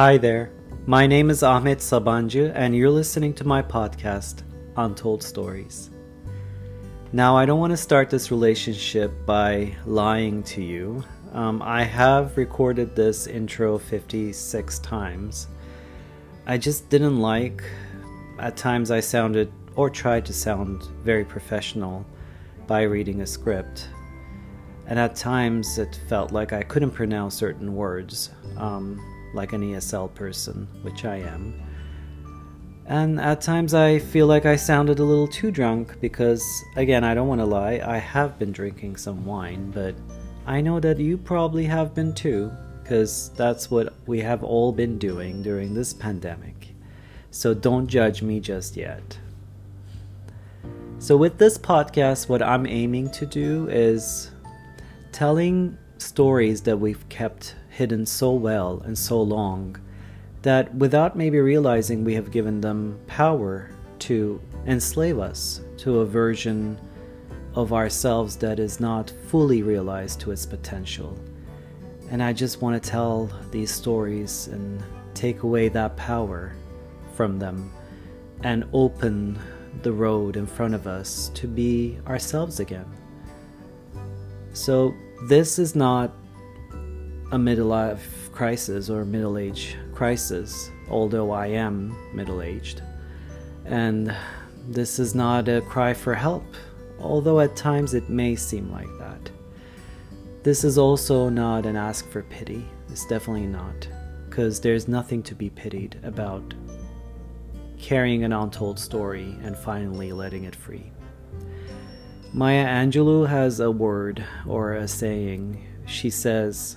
Hi there. My name is Ahmet Sabancı, and you're listening to my podcast, Untold Stories. Now, I don't want to start this relationship by lying to you. Um, I have recorded this intro 56 times. I just didn't like, at times, I sounded or tried to sound very professional by reading a script. And at times, it felt like I couldn't pronounce certain words. Um, like an ESL person, which I am. And at times I feel like I sounded a little too drunk because, again, I don't want to lie, I have been drinking some wine, but I know that you probably have been too, because that's what we have all been doing during this pandemic. So don't judge me just yet. So, with this podcast, what I'm aiming to do is telling stories that we've kept hidden so well and so long that without maybe realizing we have given them power to enslave us to a version of ourselves that is not fully realized to its potential. And I just want to tell these stories and take away that power from them and open the road in front of us to be ourselves again. So, this is not a midlife crisis or middle age crisis, although I am middle aged. And this is not a cry for help, although at times it may seem like that. This is also not an ask for pity. It's definitely not, because there's nothing to be pitied about carrying an untold story and finally letting it free. Maya Angelou has a word or a saying. She says,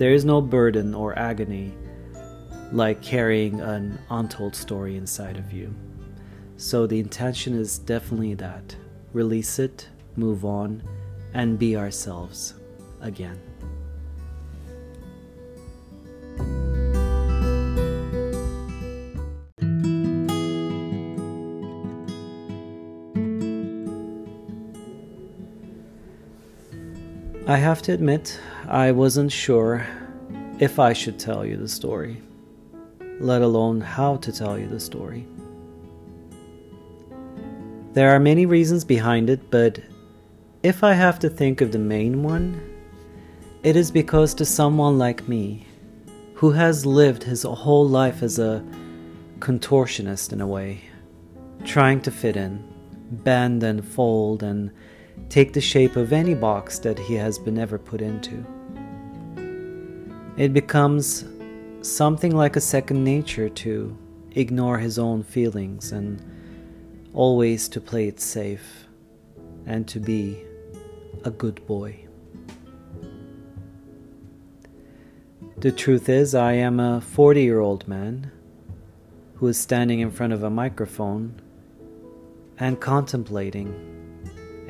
there is no burden or agony like carrying an untold story inside of you. So the intention is definitely that release it, move on, and be ourselves again. I have to admit, I wasn't sure if I should tell you the story, let alone how to tell you the story. There are many reasons behind it, but if I have to think of the main one, it is because to someone like me, who has lived his whole life as a contortionist in a way, trying to fit in, bend and fold and take the shape of any box that he has been ever put into. It becomes something like a second nature to ignore his own feelings and always to play it safe and to be a good boy. The truth is, I am a 40 year old man who is standing in front of a microphone and contemplating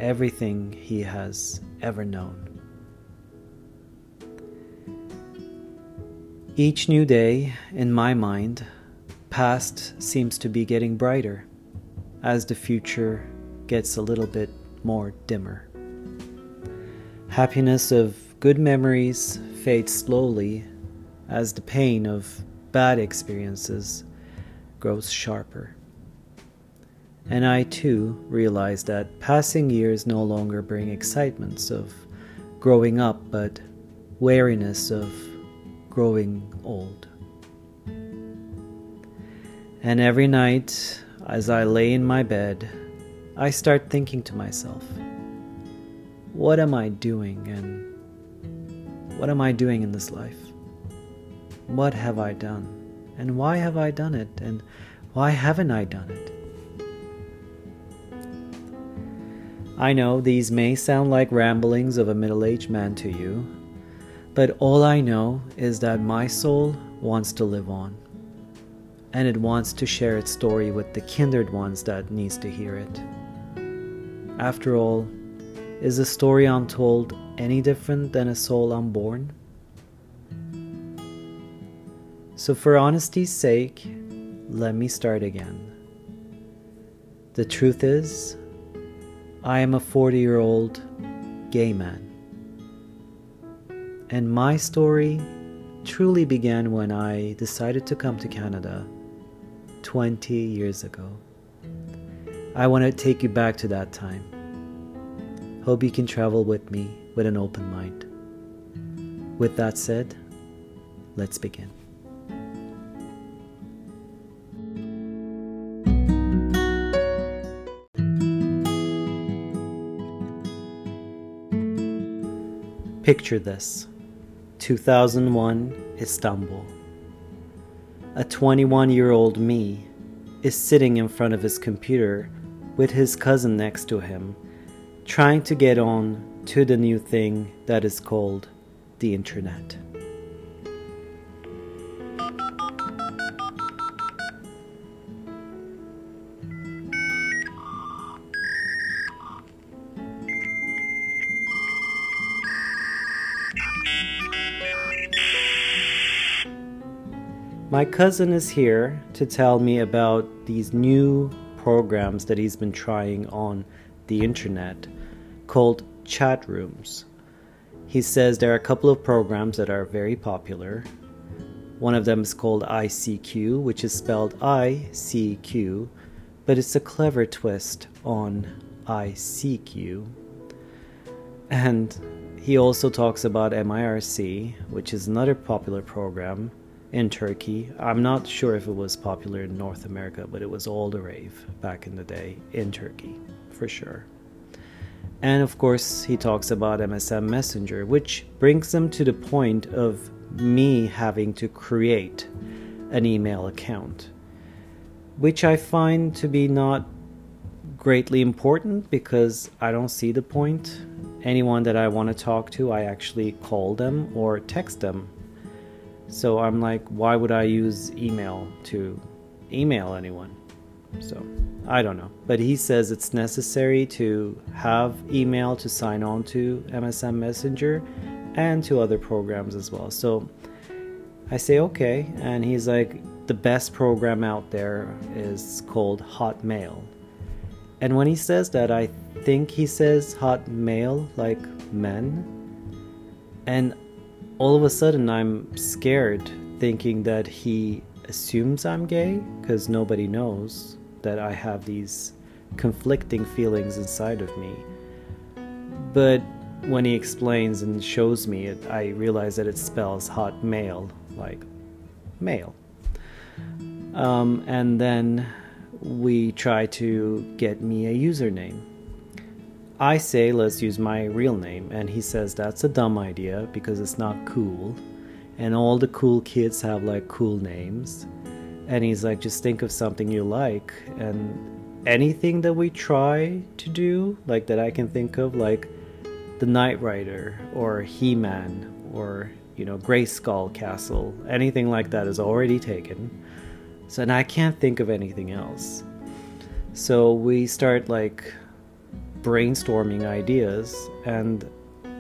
everything he has ever known. Each new day, in my mind, past seems to be getting brighter as the future gets a little bit more dimmer. Happiness of good memories fades slowly as the pain of bad experiences grows sharper. And I too realize that passing years no longer bring excitements of growing up, but wariness of growing old. And every night, as I lay in my bed, I start thinking to myself, what am I doing and what am I doing in this life? What have I done? And why have I done it? And why haven't I done it? I know these may sound like ramblings of a middle aged man to you, but all I know is that my soul wants to live on, and it wants to share its story with the kindred ones that needs to hear it. After all, is a story untold any different than a soul unborn? So, for honesty's sake, let me start again. The truth is, I am a 40 year old gay man. And my story truly began when I decided to come to Canada 20 years ago. I want to take you back to that time. Hope you can travel with me with an open mind. With that said, let's begin. Picture this 2001 Istanbul. A 21 year old me is sitting in front of his computer with his cousin next to him, trying to get on to the new thing that is called the internet. My cousin is here to tell me about these new programs that he's been trying on the internet called chat rooms. He says there are a couple of programs that are very popular. One of them is called ICQ, which is spelled ICQ, but it's a clever twist on ICQ. And he also talks about MIRC, which is another popular program in Turkey. I'm not sure if it was popular in North America, but it was all the rave back in the day in Turkey, for sure. And of course, he talks about MSN Messenger, which brings them to the point of me having to create an email account, which I find to be not greatly important because I don't see the point. Anyone that I want to talk to, I actually call them or text them so I'm like, why would I use email to email anyone? So I don't know. But he says it's necessary to have email to sign on to MSN Messenger and to other programs as well. So I say, okay. And he's like, the best program out there is called Hotmail. And when he says that, I think he says hot male, like men. And all of a sudden I'm scared thinking that he assumes I'm gay because nobody knows that I have these conflicting feelings inside of me. But when he explains and shows me it, I realize that it spells hot male, like male. Um, and then we try to get me a username. I say, let's use my real name, and he says that's a dumb idea because it's not cool. And all the cool kids have like cool names. And he's like, just think of something you like. And anything that we try to do, like that I can think of, like the Knight Rider or He Man or, you know, Grayskull Castle, anything like that is already taken. So, and I can't think of anything else. So we start like brainstorming ideas. And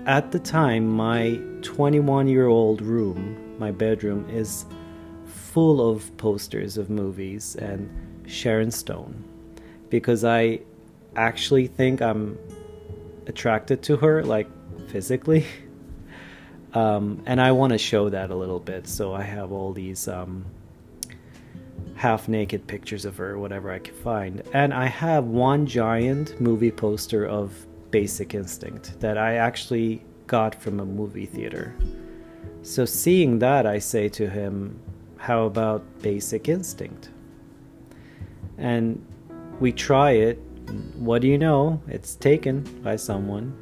at the time, my 21 year old room, my bedroom, is full of posters of movies and Sharon Stone because I actually think I'm attracted to her, like physically. Um, and I want to show that a little bit. So I have all these um, half naked pictures of her, whatever I could find. And I have one giant movie poster of Basic Instinct that I actually got from a movie theater. So, seeing that, I say to him, How about Basic Instinct? And we try it. What do you know? It's taken by someone.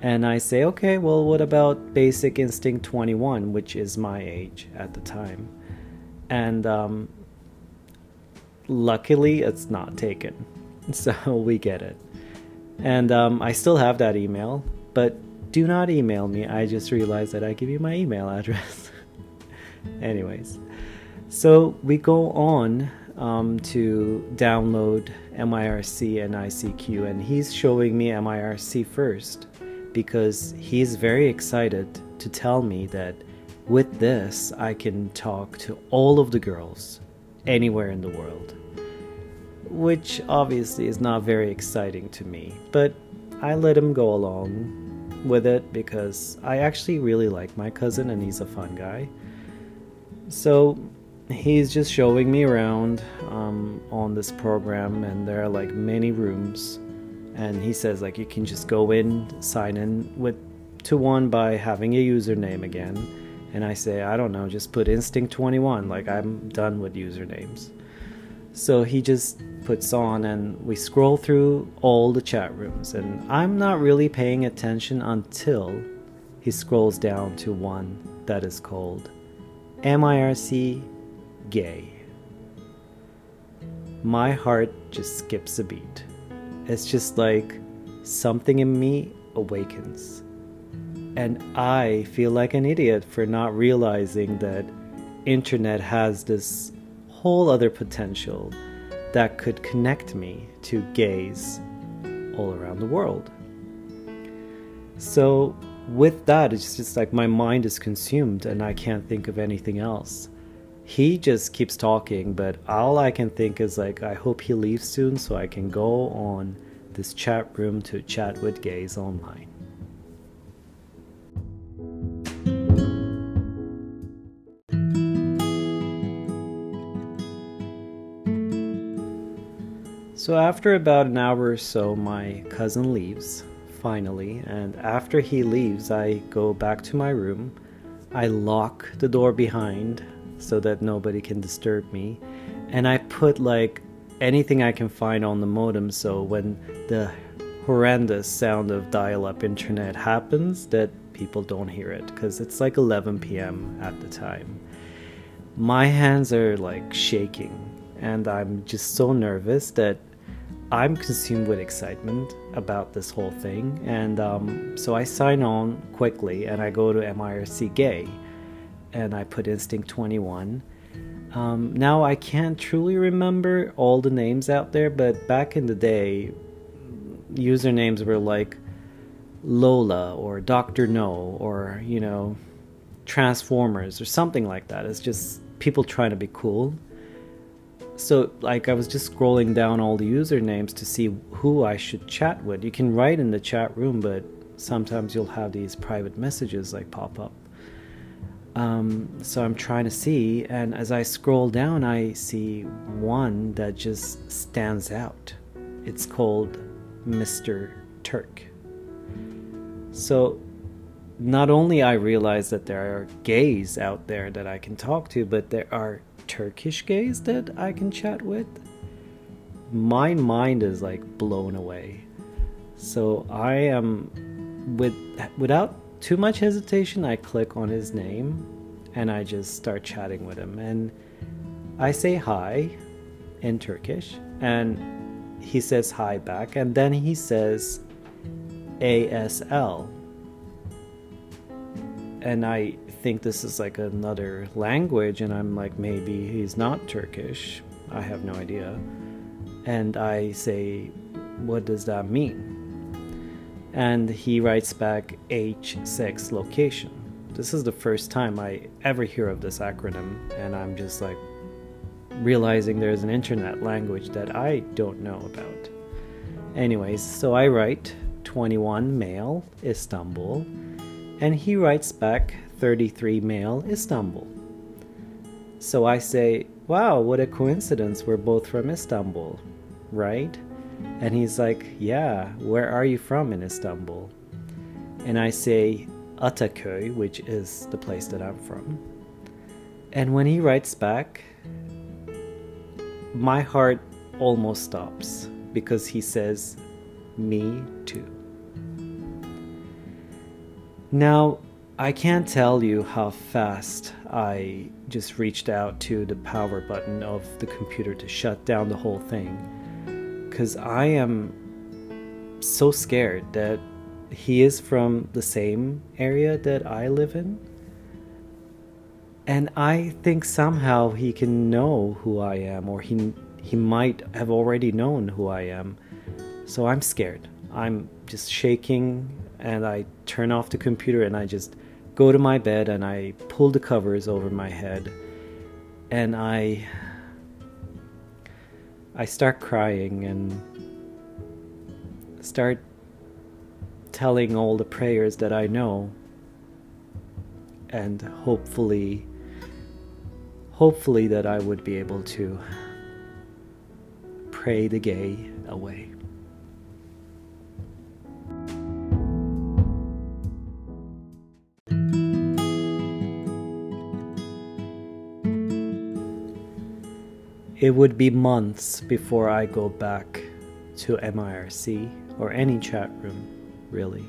And I say, okay, well, what about Basic Instinct 21, which is my age at the time? And um, luckily it's not taken. So we get it. And um, i still have that email but do not email me. I just realized that i give you my email address. Anyways. So we go on um, to download mirc and icq and he's showing me mirc first because he's very excited to tell me that with this i can talk to all of the girls anywhere in the world. Which obviously is not very exciting to me, but I let him go along with it because I actually really like my cousin and he's a fun guy. So he's just showing me around um, on this program, and there are like many rooms. And he says like you can just go in, sign in with to one by having a username again. And I say I don't know, just put Instinct 21. Like I'm done with usernames. So he just puts on, and we scroll through all the chat rooms. And I'm not really paying attention until he scrolls down to one that is called MIRC Gay. My heart just skips a beat. It's just like something in me awakens. And I feel like an idiot for not realizing that internet has this whole other potential that could connect me to gays all around the world. So, with that, it's just like my mind is consumed and I can't think of anything else. He just keeps talking, but all I can think is like, I hope he leaves soon so I can go on this chat room to chat with gays online. So, after about an hour or so, my cousin leaves, finally, and after he leaves, I go back to my room. I lock the door behind so that nobody can disturb me, and I put like anything I can find on the modem so when the horrendous sound of dial up internet happens, that people don't hear it because it's like 11 p.m. at the time. My hands are like shaking, and I'm just so nervous that I'm consumed with excitement about this whole thing, and um, so I sign on quickly and I go to MIRC Gay and I put Instinct 21. Um, now I can't truly remember all the names out there, but back in the day, usernames were like Lola or Dr. No or, you know, Transformers or something like that. It's just people trying to be cool so like i was just scrolling down all the usernames to see who i should chat with. You can write in the chat room but sometimes you'll have these private messages like pop up. Um, so i'm trying to see and as i scroll down i see one that just stands out. It's called mr turk. So not only i realize that there are gays out there that i can talk to but there are Turkish gays that I can chat with, my mind is like blown away. So I am with without too much hesitation, I click on his name and I just start chatting with him. And I say hi in Turkish and he says hi back and then he says ASL and I think this is like another language, and I'm like, maybe he's not Turkish. I have no idea. And I say, what does that mean? And he writes back age sex location. This is the first time I ever hear of this acronym, and I'm just like realizing there's an internet language that I don't know about. Anyways, so I write 21 male, Istanbul, and he writes back 33 male Istanbul. So I say, wow, what a coincidence, we're both from Istanbul, right? And he's like, yeah, where are you from in Istanbul? And I say, Ataköy, which is the place that I'm from. And when he writes back, my heart almost stops because he says, Me too. Now, I can't tell you how fast I just reached out to the power button of the computer to shut down the whole thing. Because I am so scared that he is from the same area that I live in. And I think somehow he can know who I am, or he, he might have already known who I am. So I'm scared. I'm just shaking, and I turn off the computer and I just go to my bed and I pull the covers over my head and I I start crying and start telling all the prayers that I know and hopefully hopefully that I would be able to pray the gay away. It would be months before I go back to MIRC or any chat room, really.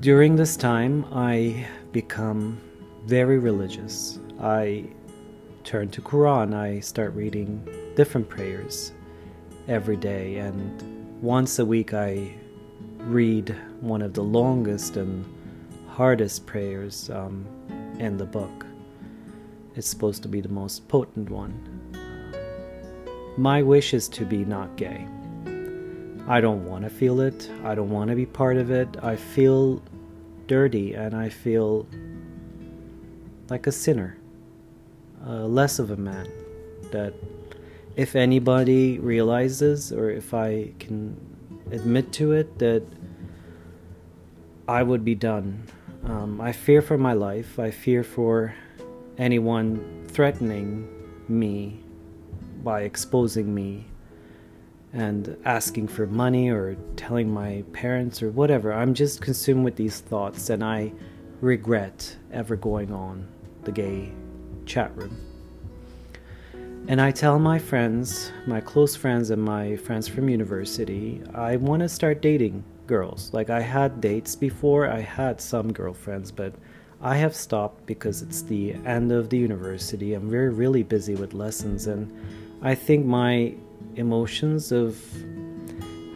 During this time, I become very religious. I turn to Quran, I start reading different prayers every day and once a week I read one of the longest and hardest prayers um, in the book. It's supposed to be the most potent one. My wish is to be not gay. I don't want to feel it. I don't want to be part of it. I feel dirty and I feel like a sinner, uh, less of a man. That if anybody realizes or if I can admit to it, that I would be done. Um, I fear for my life. I fear for anyone threatening me by exposing me and asking for money or telling my parents or whatever. I'm just consumed with these thoughts and I regret ever going on the gay chat room. And I tell my friends, my close friends, and my friends from university, I want to start dating girls. Like, I had dates before, I had some girlfriends, but I have stopped because it's the end of the university. I'm very, really busy with lessons, and I think my emotions of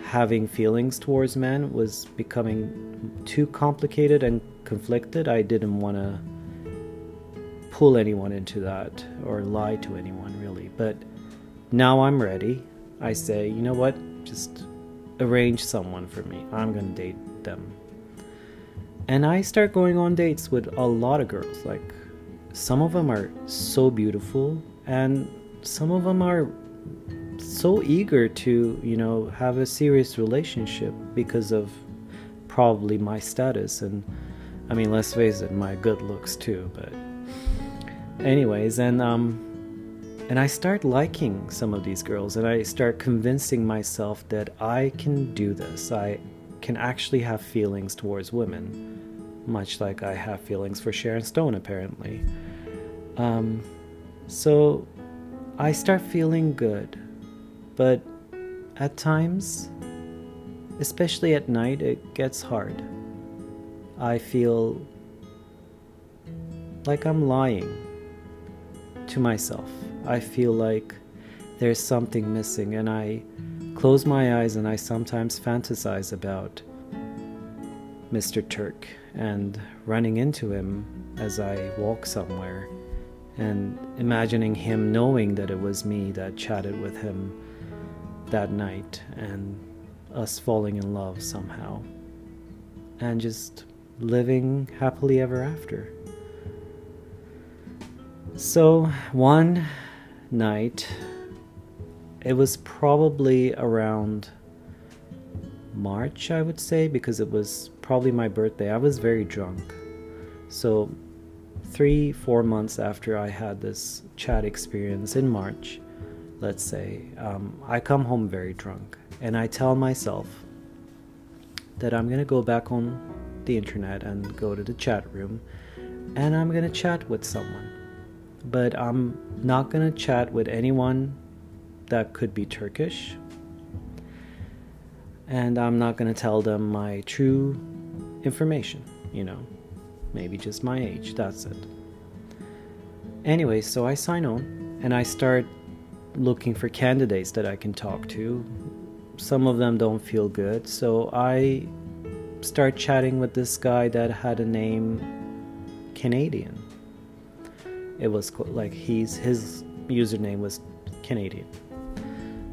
having feelings towards men was becoming too complicated and conflicted. I didn't want to pull anyone into that or lie to anyone really. But now I'm ready. I say, you know what? Just arrange someone for me. I'm going to date them. And I start going on dates with a lot of girls. Like, some of them are so beautiful, and some of them are so eager to, you know, have a serious relationship because of probably my status. And I mean, let's face it, my good looks too, but anyways and um and I start liking some of these girls and I start convincing myself that I can do this. I can actually have feelings towards women, much like I have feelings for Sharon Stone, apparently. Um, so I start feeling good, but at times, especially at night, it gets hard. I feel like I'm lying to myself. I feel like there's something missing, and I close my eyes and I sometimes fantasize about Mr. Turk and running into him as I walk somewhere and imagining him knowing that it was me that chatted with him that night and us falling in love somehow and just living happily ever after. So, one night, it was probably around March, I would say, because it was probably my birthday. I was very drunk. So, three, four months after I had this chat experience in March, let's say, um, I come home very drunk and I tell myself that I'm going to go back on the internet and go to the chat room and I'm going to chat with someone but I'm not gonna chat with anyone that could be Turkish. And I'm not gonna tell them my true information, you know, maybe just my age, that's it. Anyway, so I sign on and I start looking for candidates that I can talk to. Some of them don't feel good, so I start chatting with this guy that had a name Canadian it was like he's his username was Canadian.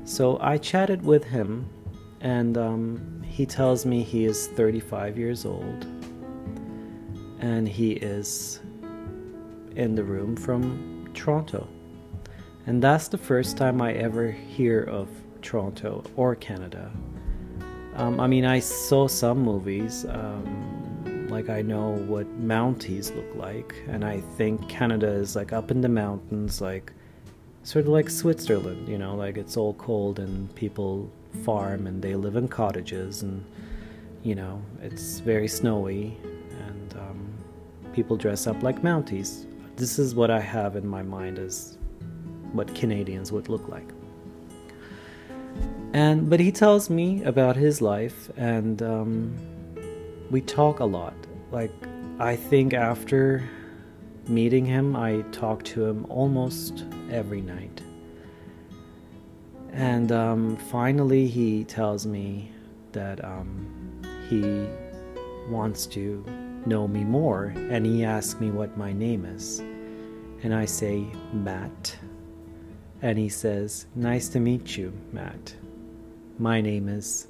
So I chatted with him, and um, he tells me he is 35 years old, and he is in the room from Toronto. And that's the first time I ever hear of Toronto or Canada. Um, I mean, I saw some movies. Um, Like I know what Mounties look like, and I think Canada is like up in the mountains, like sort of like Switzerland, you know, like it's all cold and people farm and they live in cottages and you know it's very snowy and um, people dress up like Mounties. This is what I have in my mind as what Canadians would look like. And but he tells me about his life, and um, we talk a lot. Like I think after meeting him, I talk to him almost every night. And um, finally, he tells me that um, he wants to know me more, and he asks me what my name is. And I say, Matt. And he says, Nice to meet you, Matt. My name is.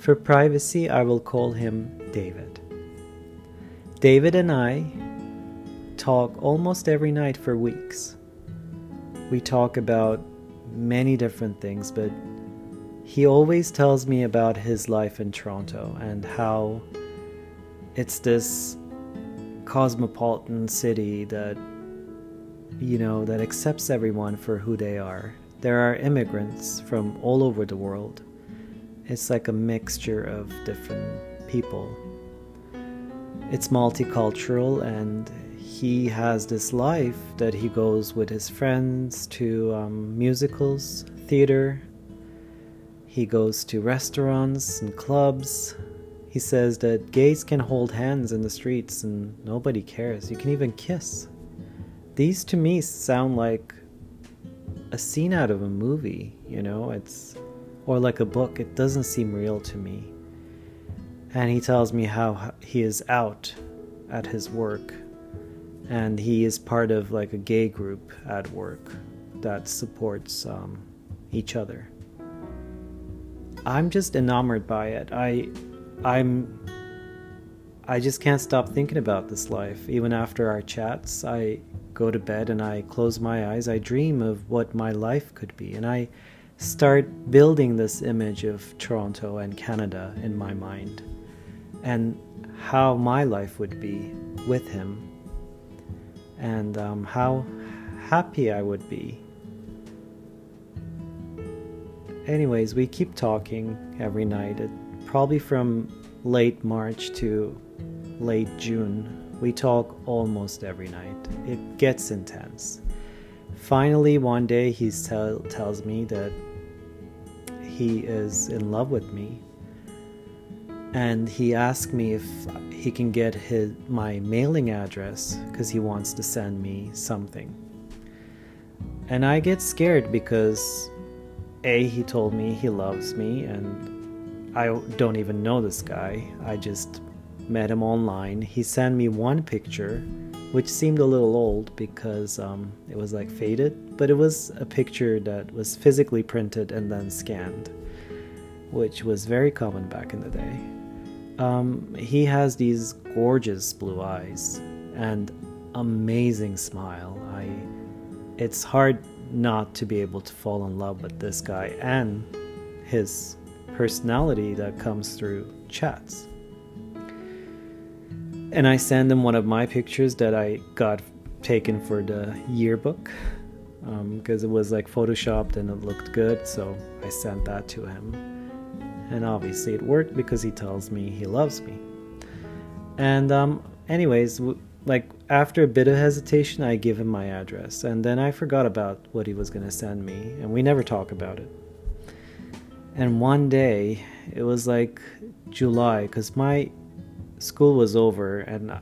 For privacy, I will call him David. David and I talk almost every night for weeks. We talk about many different things, but he always tells me about his life in Toronto and how it's this cosmopolitan city that you know that accepts everyone for who they are. There are immigrants from all over the world. It's like a mixture of different people. It's multicultural and he has this life that he goes with his friends to um, musicals, theater. He goes to restaurants and clubs. He says that gays can hold hands in the streets and nobody cares. You can even kiss. These to me sound like a scene out of a movie, you know? It's or like a book. It doesn't seem real to me. And he tells me how he is out at his work and he is part of like a gay group at work that supports um, each other. I'm just enamored by it. I, I'm, I just can't stop thinking about this life. Even after our chats, I go to bed and I close my eyes. I dream of what my life could be, and I start building this image of Toronto and Canada in my mind, and how my life would be with him and um, how happy I would be. Anyways, we keep talking every night. It, probably from late March to late June. We talk almost every night. It gets intense. Finally, one day he tell, tells me that he is in love with me. And he asked me if he can get his my mailing address because he wants to send me something. And I get scared because A he told me he loves me and I don't even know this guy. I just met him online. He sent me one picture which seemed a little old because um, it was like faded, but it was a picture that was physically printed and then scanned, which was very common back in the day. Um, he has these gorgeous blue eyes and amazing smile. I, it's hard not to be able to fall in love with this guy and his personality that comes through chats. And I send him one of my pictures that I got taken for the yearbook because um, it was like photoshopped and it looked good, so I sent that to him and obviously it worked because he tells me he loves me. And um, anyways, w- like after a bit of hesitation, I give him my address, and then I forgot about what he was gonna send me, and we never talk about it. And one day, it was like July, because my school was over, and uh,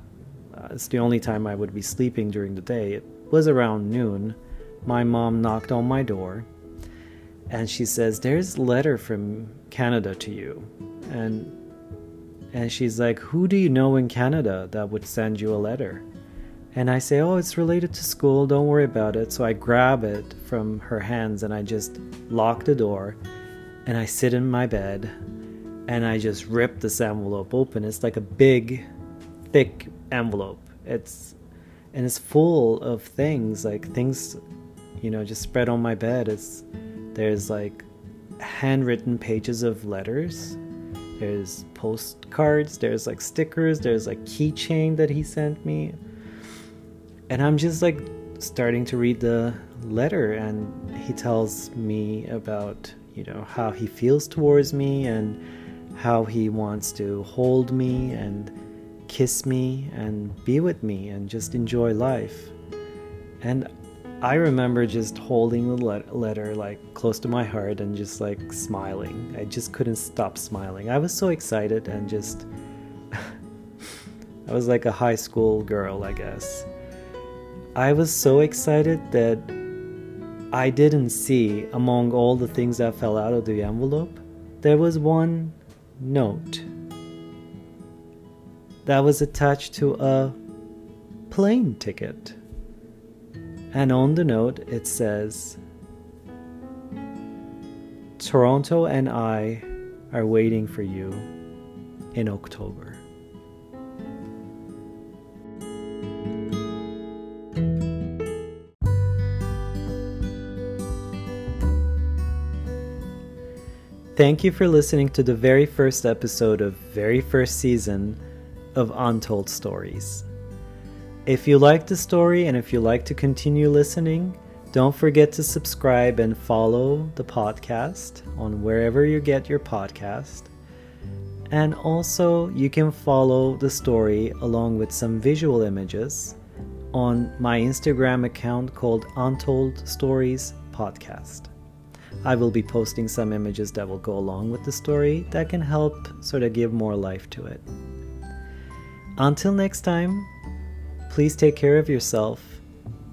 it's the only time I would be sleeping during the day. It was around noon. My mom knocked on my door and she says there's a letter from canada to you. And and she's like who do you know in canada that would send you a letter? And i say oh it's related to school. Don't worry about it. So i grab it from her hands and i just lock the door and i sit in my bed and i just rip this envelope open. It's like a big thick envelope. It's and it's full of things like things you know just spread on my bed. It's there's like handwritten pages of letters. There's postcards. There's like stickers. There's like keychain that he sent me. And i'm just like starting to read the letter and he tells me about you know how he feels towards me and how he wants to hold me and kiss me and be with me and just enjoy life. And I remember just holding the letter like close to my heart and just like smiling. I just couldn't stop smiling. I was so excited and just I was like a high school girl, I guess. I was so excited that I didn't see among all the things that fell out of the envelope, there was one note that was attached to a plane ticket. And on the note, it says Toronto and I are waiting for you in October. Thank you for listening to the very first episode of very first season of Untold Stories. If you like the story and if you like to continue listening, don't forget to subscribe and follow the podcast on wherever you get your podcast. And also, you can follow the story along with some visual images on my Instagram account called Untold Stories Podcast. I will be posting some images that will go along with the story that can help sort of give more life to it. Until next time, please take care of yourself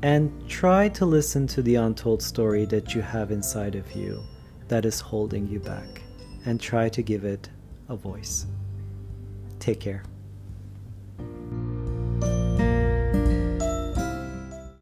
and try to listen to the untold story that you have inside of you that is holding you back and try to give it a voice. Take care.